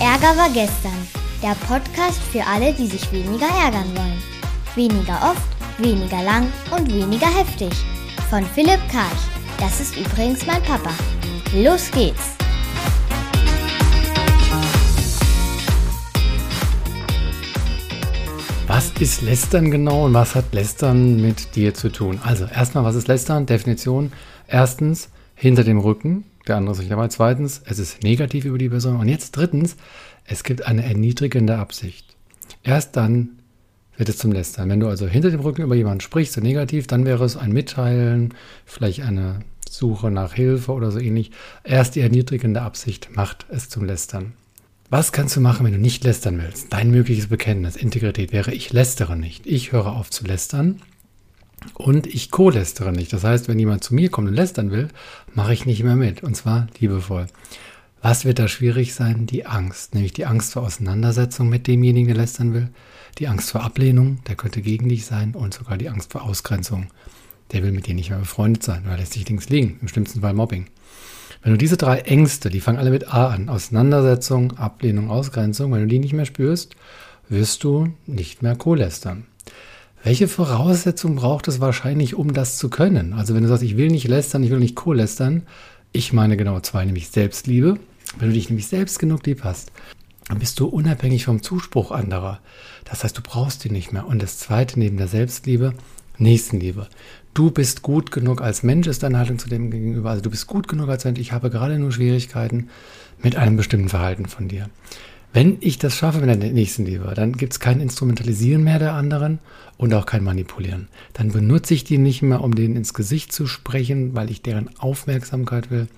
Ärger war gestern. Der Podcast für alle, die sich weniger ärgern wollen. Weniger oft, weniger lang und weniger heftig. Von Philipp Karch. Das ist übrigens mein Papa. Los geht's! Was ist Lästern genau und was hat Lästern mit dir zu tun? Also erstmal, was ist Lästern? Definition. Erstens, hinter dem Rücken, der andere ist nicht dabei. Zweitens, es ist negativ über die Person. Und jetzt drittens, es gibt eine erniedrigende Absicht. Erst dann wird es zum Lästern. Wenn du also hinter dem Rücken über jemanden sprichst, so negativ, dann wäre es ein Mitteilen, vielleicht eine Suche nach Hilfe oder so ähnlich. Erst die erniedrigende Absicht macht es zum Lästern. Was kannst du machen, wenn du nicht lästern willst? Dein mögliches Bekenntnis, Integrität wäre, ich lästere nicht. Ich höre auf zu lästern und ich co-lästere nicht. Das heißt, wenn jemand zu mir kommt und lästern will, mache ich nicht mehr mit. Und zwar liebevoll. Was wird da schwierig sein? Die Angst. Nämlich die Angst vor Auseinandersetzung mit demjenigen, der lästern will. Die Angst vor Ablehnung, der könnte gegen dich sein. Und sogar die Angst vor Ausgrenzung. Der will mit dir nicht mehr befreundet sein oder lässt dich links liegen. Im schlimmsten Fall Mobbing. Wenn du diese drei Ängste, die fangen alle mit A an, Auseinandersetzung, Ablehnung, Ausgrenzung, wenn du die nicht mehr spürst, wirst du nicht mehr co-lästern. Welche Voraussetzungen braucht es wahrscheinlich, um das zu können? Also wenn du sagst, ich will nicht lästern, ich will nicht co-lästern, ich meine genau zwei, nämlich Selbstliebe. Wenn du dich nämlich selbst genug lieb hast, dann bist du unabhängig vom Zuspruch anderer. Das heißt, du brauchst die nicht mehr. Und das zweite neben der Selbstliebe, Nächstenliebe du bist gut genug als Mensch, ist deine Haltung zu dem gegenüber. Also du bist gut genug als Mensch. Ich habe gerade nur Schwierigkeiten mit einem bestimmten Verhalten von dir. Wenn ich das schaffe mit der Nächstenliebe, dann gibt es kein Instrumentalisieren mehr der anderen und auch kein Manipulieren. Dann benutze ich die nicht mehr, um denen ins Gesicht zu sprechen, weil ich deren Aufmerksamkeit will,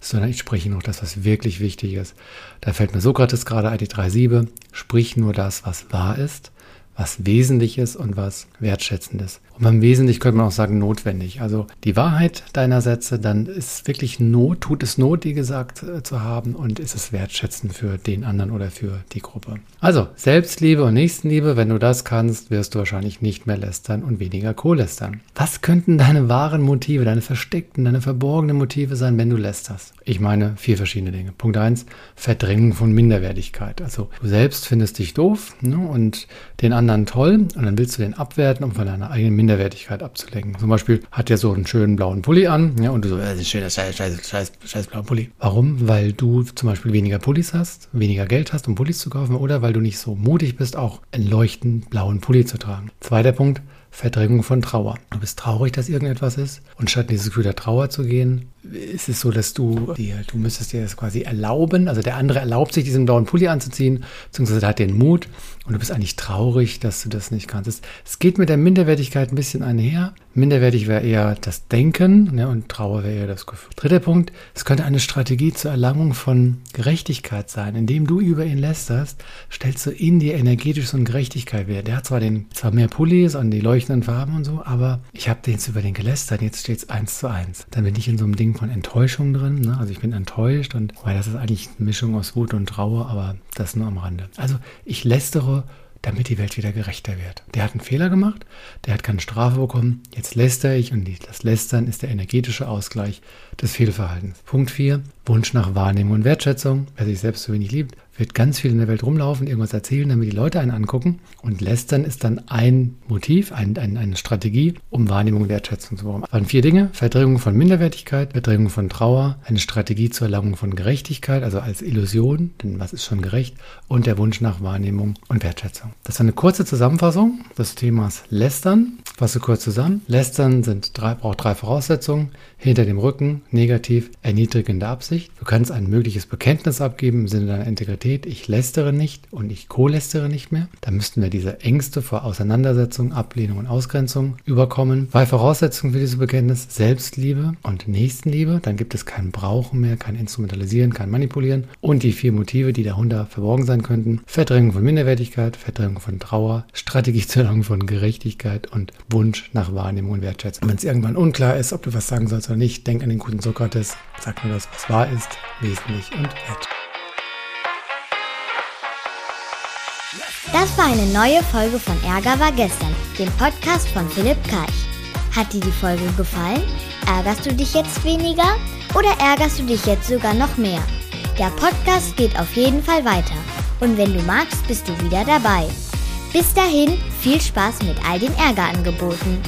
sondern ich spreche nur das, was wirklich wichtig ist. Da fällt mir Sokrates gerade ein, die drei Siebe, sprich nur das, was wahr ist was Wesentliches und was Wertschätzendes. Und beim Wesentlich könnte man auch sagen notwendig. Also die Wahrheit deiner Sätze, dann ist wirklich Not, tut es Not, die gesagt äh, zu haben und ist es wertschätzend für den anderen oder für die Gruppe. Also Selbstliebe und Nächstenliebe, wenn du das kannst, wirst du wahrscheinlich nicht mehr lästern und weniger co-lästern. Was könnten deine wahren Motive, deine versteckten, deine verborgenen Motive sein, wenn du lästerst? Ich meine vier verschiedene Dinge. Punkt eins: Verdrängung von Minderwertigkeit. Also du selbst findest dich doof ne, und den anderen anderen toll und dann willst du den abwerten, um von deiner eigenen Minderwertigkeit abzulenken. Zum Beispiel hat er so einen schönen blauen Pulli an ja, und du so, das ist schöner scheiß, scheiß, scheiß, scheiß blauer Pulli. Warum? Weil du zum Beispiel weniger Pullis hast, weniger Geld hast, um Pullis zu kaufen oder weil du nicht so mutig bist, auch einen leuchtend blauen Pulli zu tragen. Zweiter Punkt, Verdrängung von Trauer. Du bist traurig, dass irgendetwas ist und statt in dieses Gefühl der Trauer zu gehen, ist es so, dass du dir, du müsstest dir das quasi erlauben, also der andere erlaubt sich diesen blauen Pulli anzuziehen, beziehungsweise hat den Mut und du bist eigentlich traurig, dass du das nicht kannst. Es geht mit der Minderwertigkeit ein bisschen einher. Minderwertig wäre eher das Denken ne, und Trauer wäre eher das Gefühl. Dritter Punkt, es könnte eine Strategie zur Erlangung von Gerechtigkeit sein. Indem du über ihn lästerst, stellst du in dir energetisch so eine Gerechtigkeit wert. Der hat zwar, den, zwar mehr Pullis und die leuchtenden Farben und so, aber ich habe jetzt über den gelästert, jetzt steht es eins zu eins. Dann bin ich in so einem Ding von Enttäuschung drin. Ne? Also ich bin enttäuscht und weil das ist eigentlich eine Mischung aus Wut und Trauer, aber das nur am Rande. Also ich lästere, damit die Welt wieder gerechter wird. Der hat einen Fehler gemacht, der hat keine Strafe bekommen, jetzt lästere ich und das Lästern ist der energetische Ausgleich des Fehlverhaltens. Punkt 4, Wunsch nach Wahrnehmung und Wertschätzung. Wer sich selbst so wenig liebt, wird ganz viel in der Welt rumlaufen, irgendwas erzählen, damit die Leute einen angucken. Und lästern ist dann ein Motiv, ein, ein, eine Strategie, um Wahrnehmung und Wertschätzung zu bekommen. Das waren vier Dinge. Verdrängung von Minderwertigkeit, Verdrängung von Trauer, eine Strategie zur Erlangung von Gerechtigkeit, also als Illusion, denn was ist schon gerecht, und der Wunsch nach Wahrnehmung und Wertschätzung. Das war eine kurze Zusammenfassung des Themas Lästern. Fasse kurz zusammen. Lästern sind drei, braucht drei Voraussetzungen. Hinter dem Rücken, negativ, erniedrigende Absicht. Du kannst ein mögliches Bekenntnis abgeben im Sinne deiner Integrität. Ich lästere nicht und ich co-lästere nicht mehr. Da müssten wir diese Ängste vor Auseinandersetzung, Ablehnung und Ausgrenzung überkommen. Zwei Voraussetzungen für dieses Bekenntnis. Selbstliebe und Nächstenliebe. Dann gibt es kein Brauchen mehr, kein Instrumentalisieren, kein Manipulieren. Und die vier Motive, die darunter verborgen sein könnten. Verdrängung von Minderwertigkeit, Verdrängung von Trauer, Strategie zur Erlangung von Gerechtigkeit und Wunsch nach Wahrnehmung und Wertschätzung. Wenn es irgendwann unklar ist, ob du was sagen sollst oder nicht, denk an den guten Sokrates, sag nur das, was wahr ist, wesentlich und wert. Das war eine neue Folge von Ärger war gestern, dem Podcast von Philipp Karch. Hat dir die Folge gefallen? Ärgerst du dich jetzt weniger oder ärgerst du dich jetzt sogar noch mehr? Der Podcast geht auf jeden Fall weiter. Und wenn du magst, bist du wieder dabei. Bis dahin, viel Spaß mit all den Ärgerangeboten.